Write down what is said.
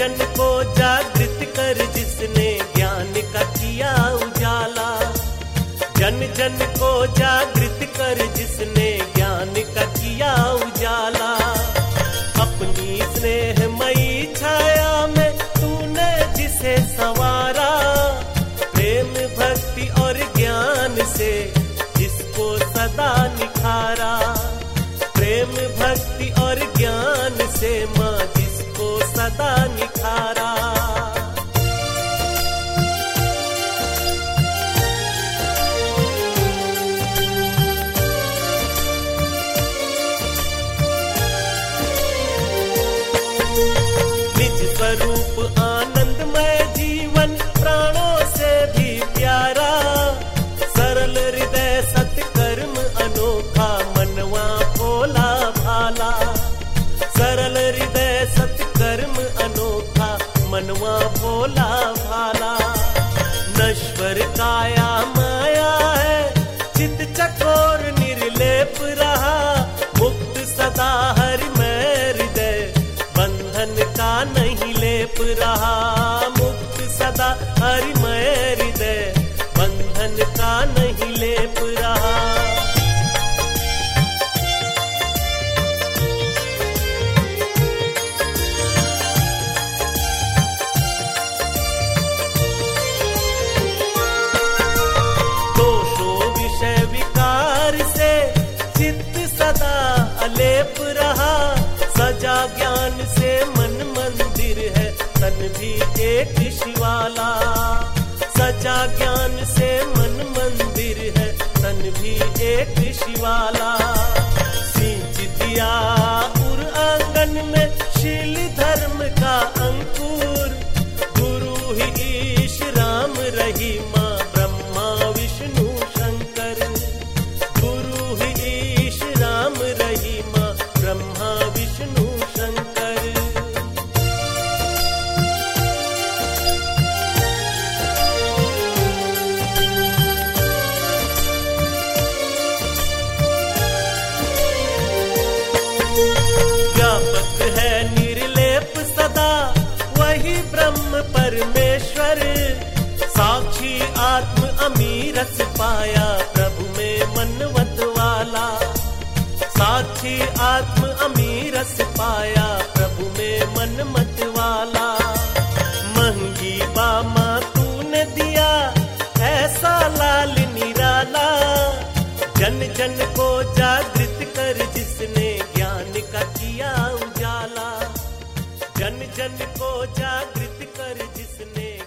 जन को जागृत कर जिसने ज्ञान का किया उजाला। जन जन को जागृत सदा निखारा। मनवा भोला भाला। नश्वर काया माया है, चित चकोर निर्लेप रहा। मुक्त सदा हर मैर दे बंधन का नहीं लेप रहा। मुक्त सदा हरिमय भी एक शिवाला सजा ज्ञान से मन मंदिर है तन भी एक शिवाला पाया प्रभु में मन मनवत वाला। साक्षी आत्म अमीरस पाया प्रभु में मनमत वाला। महँगी बामा तूने दिया, ऐसा लाल निराला जन जन को जागृत कर जिसने ज्ञान का किया उजाला। जन जन को जागृत कर जिसने